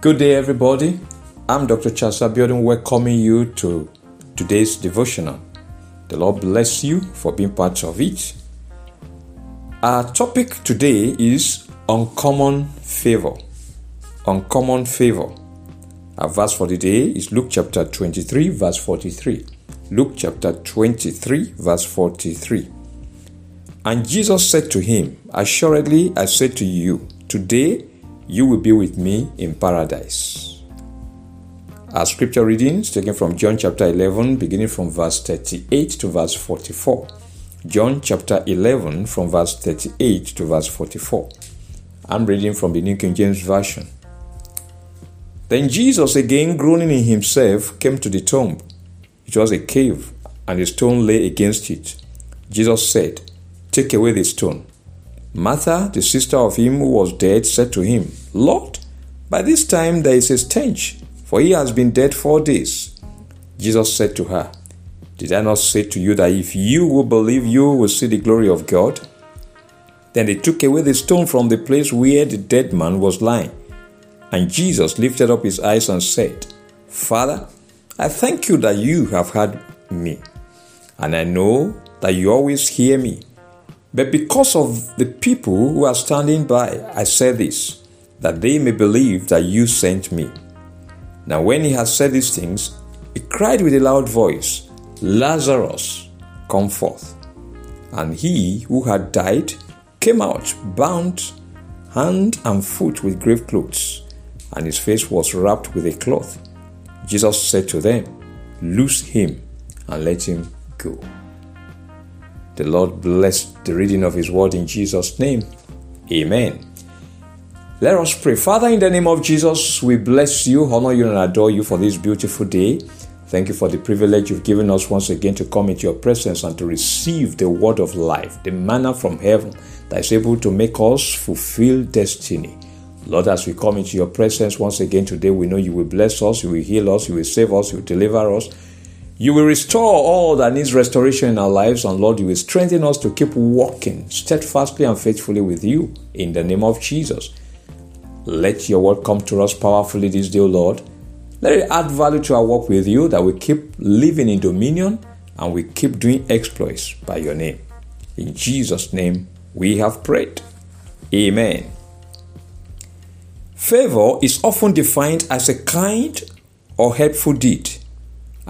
Good day, everybody. I'm Dr. Charles Abiodun welcoming you to today's devotional. The Lord bless you for being part of it. Our topic today is uncommon favor. Uncommon favor. Our verse for the day is Luke chapter 23, verse 43. Luke chapter 23, verse 43. And Jesus said to him, Assuredly I say to you, today you will be with me in paradise. Our scripture readings taken from John chapter 11, beginning from verse 38 to verse 44. John chapter 11, from verse 38 to verse 44. I'm reading from the New King James Version. Then Jesus, again groaning in himself, came to the tomb. It was a cave, and a stone lay against it. Jesus said, Take away the stone. Martha, the sister of him who was dead, said to him, Lord, by this time there is a stench, for he has been dead four days. Jesus said to her, Did I not say to you that if you will believe, you will see the glory of God? Then they took away the stone from the place where the dead man was lying. And Jesus lifted up his eyes and said, Father, I thank you that you have heard me, and I know that you always hear me. But because of the people who are standing by, I say this, that they may believe that you sent me. Now, when he had said these things, he cried with a loud voice, Lazarus, come forth. And he who had died came out, bound hand and foot with grave clothes, and his face was wrapped with a cloth. Jesus said to them, Loose him and let him go. The Lord bless the reading of His word in Jesus' name. Amen. Let us pray. Father, in the name of Jesus, we bless you, honor you, and adore you for this beautiful day. Thank you for the privilege you've given us once again to come into your presence and to receive the word of life, the manna from heaven that is able to make us fulfill destiny. Lord, as we come into your presence once again today, we know you will bless us, you will heal us, you will save us, you will deliver us. You will restore all that needs restoration in our lives, and Lord, you will strengthen us to keep walking steadfastly and faithfully with you in the name of Jesus. Let your word come to us powerfully this day, Lord. Let it add value to our work with you that we keep living in dominion and we keep doing exploits by your name. In Jesus' name we have prayed. Amen. Favor is often defined as a kind or helpful deed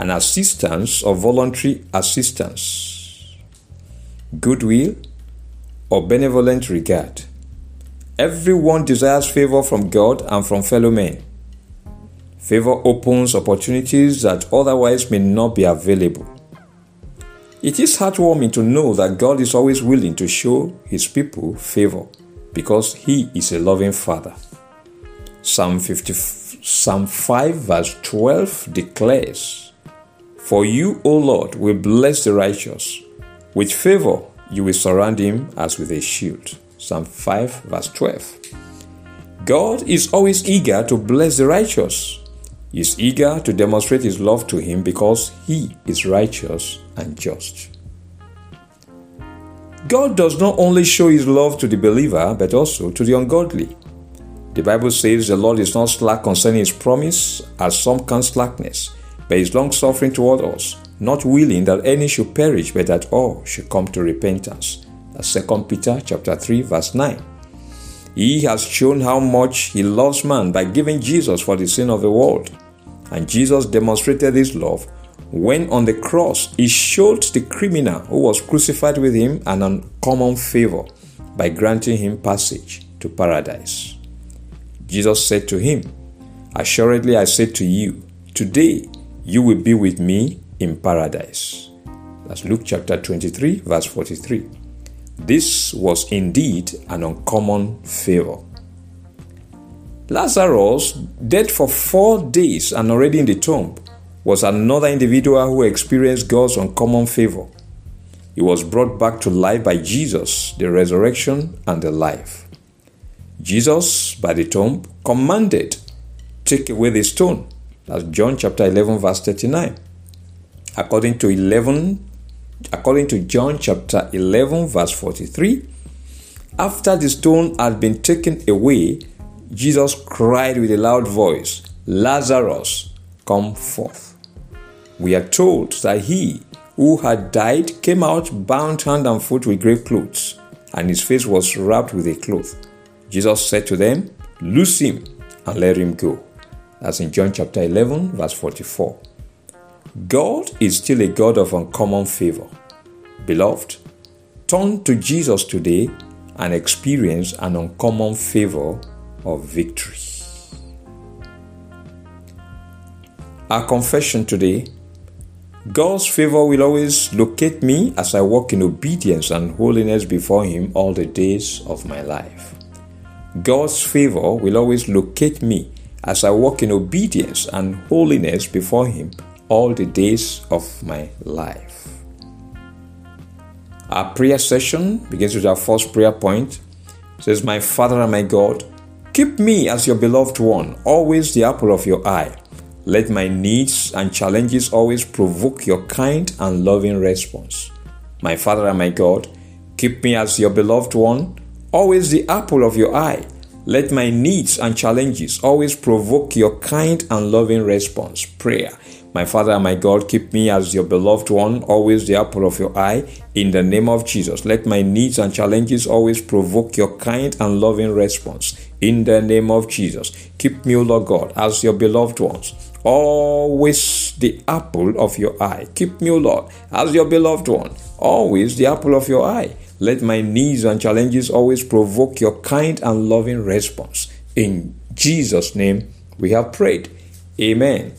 an assistance or voluntary assistance, goodwill, or benevolent regard. Everyone desires favor from God and from fellow men. Favor opens opportunities that otherwise may not be available. It is heartwarming to know that God is always willing to show His people favor because He is a loving Father. Psalm, 50, Psalm 5, verse 12 declares, for you, O Lord, will bless the righteous. With favor, you will surround him as with a shield. Psalm 5, verse 12. God is always eager to bless the righteous. He is eager to demonstrate his love to him because he is righteous and just. God does not only show his love to the believer, but also to the ungodly. The Bible says the Lord is not slack concerning his promise, as some count slackness but is long suffering toward us, not willing that any should perish, but that all should come to repentance. That's 2 Peter chapter 3, verse 9. He has shown how much he loves man by giving Jesus for the sin of the world. And Jesus demonstrated his love when on the cross he showed the criminal who was crucified with him an uncommon favor by granting him passage to paradise. Jesus said to him, Assuredly I say to you, today you will be with me in paradise. That's Luke chapter 23, verse 43. This was indeed an uncommon favor. Lazarus, dead for four days and already in the tomb, was another individual who experienced God's uncommon favor. He was brought back to life by Jesus, the resurrection and the life. Jesus, by the tomb, commanded, Take away the stone. That's John chapter 11, verse 39. According to 11, according to John chapter 11, verse 43, after the stone had been taken away, Jesus cried with a loud voice, Lazarus, come forth. We are told that he who had died came out bound hand and foot with grave clothes, and his face was wrapped with a cloth. Jesus said to them, Loose him and let him go. That's in John chapter 11, verse 44. God is still a God of uncommon favor. Beloved, turn to Jesus today and experience an uncommon favor of victory. Our confession today God's favor will always locate me as I walk in obedience and holiness before Him all the days of my life. God's favor will always locate me as I walk in obedience and holiness before Him all the days of my life. Our prayer session begins with our first prayer point. It says, My Father and my God, keep me as your beloved one, always the apple of your eye. Let my needs and challenges always provoke your kind and loving response. My Father and my God, keep me as your beloved one, always the apple of your eye. Let my needs and challenges always provoke your kind and loving response. Prayer. My Father and my God, keep me as your beloved one, always the apple of your eye. In the name of Jesus, let my needs and challenges always provoke your kind and loving response. In the name of Jesus, keep me, O Lord God, as your beloved ones, always the apple of your eye. Keep me, O Lord, as your beloved one, always the apple of your eye. Let my needs and challenges always provoke your kind and loving response. In Jesus' name, we have prayed. Amen.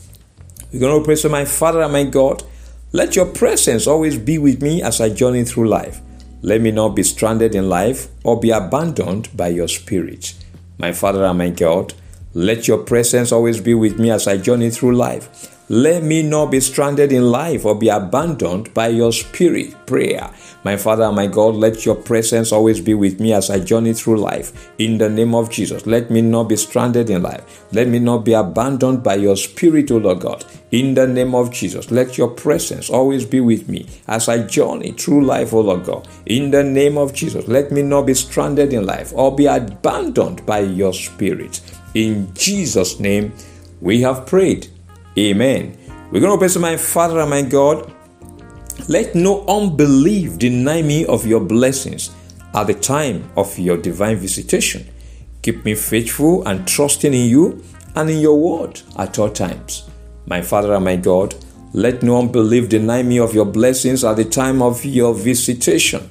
We're going to pray to my Father and my God. Let your presence always be with me as I journey through life. Let me not be stranded in life or be abandoned by your spirit. My Father and my God, let your presence always be with me as I journey through life. Let me not be stranded in life or be abandoned by your spirit. Prayer. My Father my God, let your presence always be with me as I journey through life. In the name of Jesus, let me not be stranded in life. Let me not be abandoned by your spirit, O Lord God. In the name of Jesus, let your presence always be with me as I journey through life, O Lord God. In the name of Jesus, let me not be stranded in life or be abandoned by your spirit. In Jesus' name, we have prayed. Amen. We're going to pray to my Father and my God. Let no unbelief deny me of your blessings at the time of your divine visitation. Keep me faithful and trusting in you and in your word at all times. My Father and my God, let no unbelief deny me of your blessings at the time of your visitation.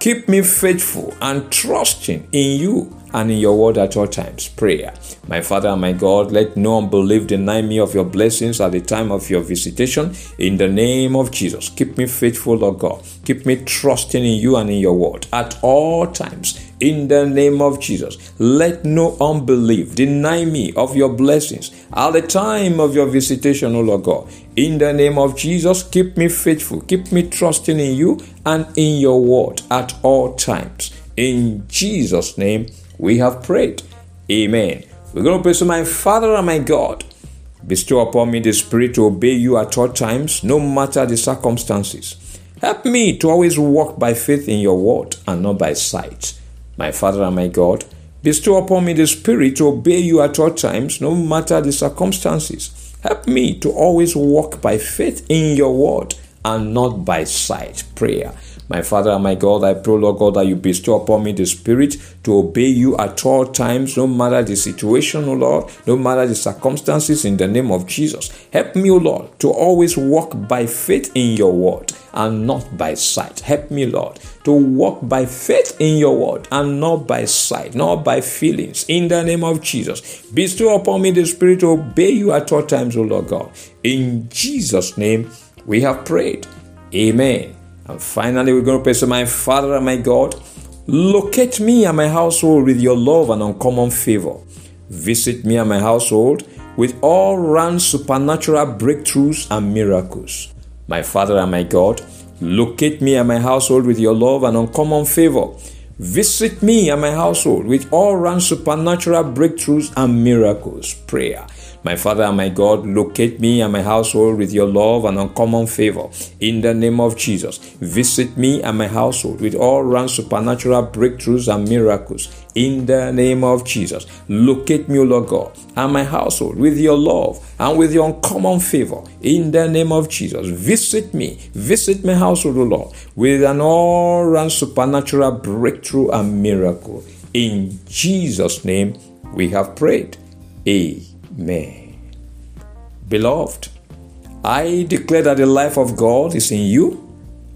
Keep me faithful and trusting in you and in your word at all times. Prayer. My Father and my God, let no unbelief deny me of your blessings at the time of your visitation. In the name of Jesus, keep me faithful, Lord God. Keep me trusting in you and in your word at all times. In the name of Jesus, let no unbelief deny me of your blessings at the time of your visitation, O Lord God. In the name of Jesus, keep me faithful, keep me trusting in you and in your word at all times. In Jesus' name, we have prayed. Amen. We're going to pray to my Father and my God. Bestow upon me the spirit to obey you at all times, no matter the circumstances. Help me to always walk by faith in your word and not by sight. My Father and my God, bestow upon me the spirit to obey you at all times, no matter the circumstances. Help me to always walk by faith in your word and not by sight. Prayer. My Father and my God, I pray, Lord God, that you bestow upon me the Spirit to obey you at all times, no matter the situation, O Lord, no matter the circumstances, in the name of Jesus. Help me, O Lord, to always walk by faith in your word and not by sight. Help me, Lord, to walk by faith in your word and not by sight, not by feelings. In the name of Jesus, bestow upon me the Spirit to obey you at all times, O Lord God. In Jesus' name, we have prayed. Amen. And finally, we're going to pray to my Father and my God. Locate me and my household with your love and uncommon favor. Visit me and my household with all round supernatural breakthroughs and miracles. My Father and my God, locate me and my household with your love and uncommon favor. Visit me and my household with all round supernatural breakthroughs and miracles. Prayer. My Father and my God, locate me and my household with your love and uncommon favor. In the name of Jesus, visit me and my household with all round supernatural breakthroughs and miracles. In the name of Jesus, locate me, O Lord God, and my household with your love and with your uncommon favor. In the name of Jesus, visit me, visit my household, O Lord, with an all round supernatural breakthrough and miracle. In Jesus' name, we have prayed. Amen. Amen. Beloved, I declare that the life of God is in you,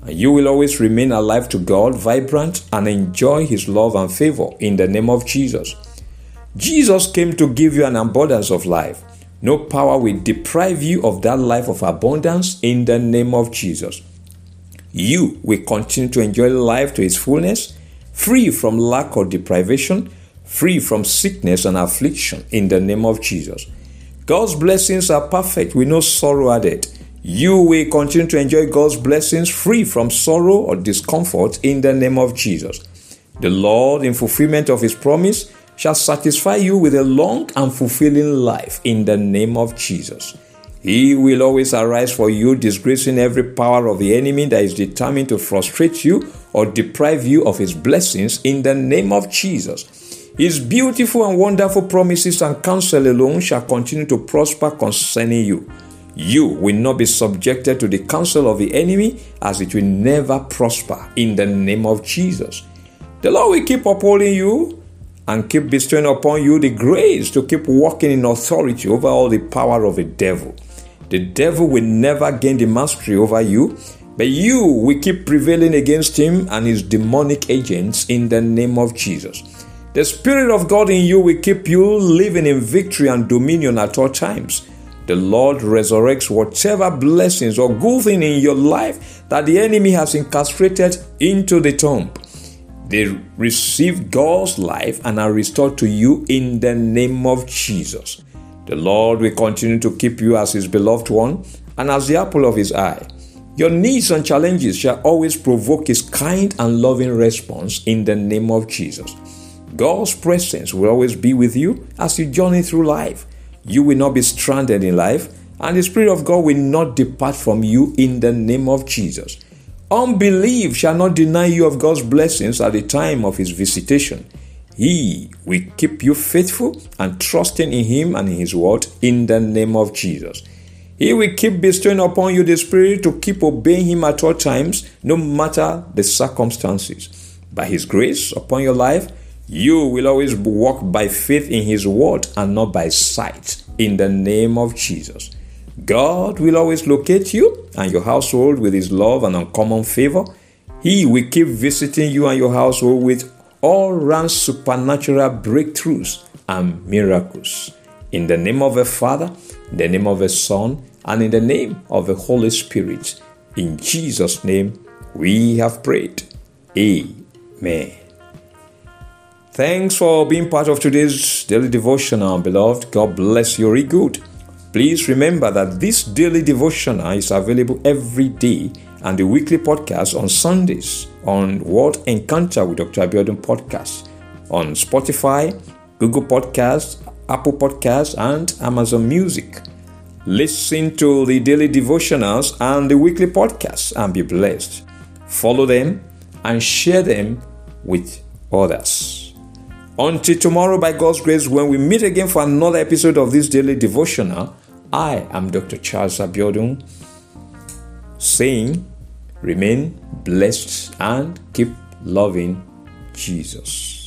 and you will always remain alive to God, vibrant, and enjoy His love and favor in the name of Jesus. Jesus came to give you an abundance of life. No power will deprive you of that life of abundance in the name of Jesus. You will continue to enjoy life to its fullness, free from lack or deprivation free from sickness and affliction in the name of Jesus. God's blessings are perfect with no sorrow added. You will continue to enjoy God's blessings free from sorrow or discomfort in the name of Jesus. The Lord, in fulfillment of His promise, shall satisfy you with a long and fulfilling life in the name of Jesus. He will always arise for you, disgracing every power of the enemy that is determined to frustrate you or deprive you of his blessings in the name of Jesus. His beautiful and wonderful promises and counsel alone shall continue to prosper concerning you. You will not be subjected to the counsel of the enemy, as it will never prosper in the name of Jesus. The Lord will keep upholding you and keep bestowing upon you the grace to keep walking in authority over all the power of the devil. The devil will never gain the mastery over you, but you will keep prevailing against him and his demonic agents in the name of Jesus. The Spirit of God in you will keep you living in victory and dominion at all times. The Lord resurrects whatever blessings or good thing in your life that the enemy has incarcerated into the tomb. They receive God's life and are restored to you in the name of Jesus. The Lord will continue to keep you as His beloved one and as the apple of His eye. Your needs and challenges shall always provoke His kind and loving response in the name of Jesus. God's presence will always be with you as you journey through life. You will not be stranded in life, and the Spirit of God will not depart from you in the name of Jesus. Unbelief shall not deny you of God's blessings at the time of His visitation. He will keep you faithful and trusting in Him and in His word in the name of Jesus. He will keep bestowing upon you the Spirit to keep obeying Him at all times, no matter the circumstances. By His grace upon your life, you will always walk by faith in His word and not by sight in the name of Jesus. God will always locate you and your household with His love and uncommon favor. He will keep visiting you and your household with all round supernatural breakthroughs and miracles. In the name of the Father, in the name of the Son, and in the name of the Holy Spirit. In Jesus' name, we have prayed. Amen. Thanks for being part of today's daily devotional, beloved. God bless you really good. Please remember that this daily devotional is available every day and the weekly podcast on Sundays on Word Encounter with Dr. Abiodun podcast on Spotify, Google Podcasts, Apple Podcasts, and Amazon Music. Listen to the daily devotionals and the weekly podcasts and be blessed. Follow them and share them with others. Until tomorrow, by God's grace, when we meet again for another episode of this daily devotional, I am Dr. Charles Abiodun saying, remain blessed and keep loving Jesus.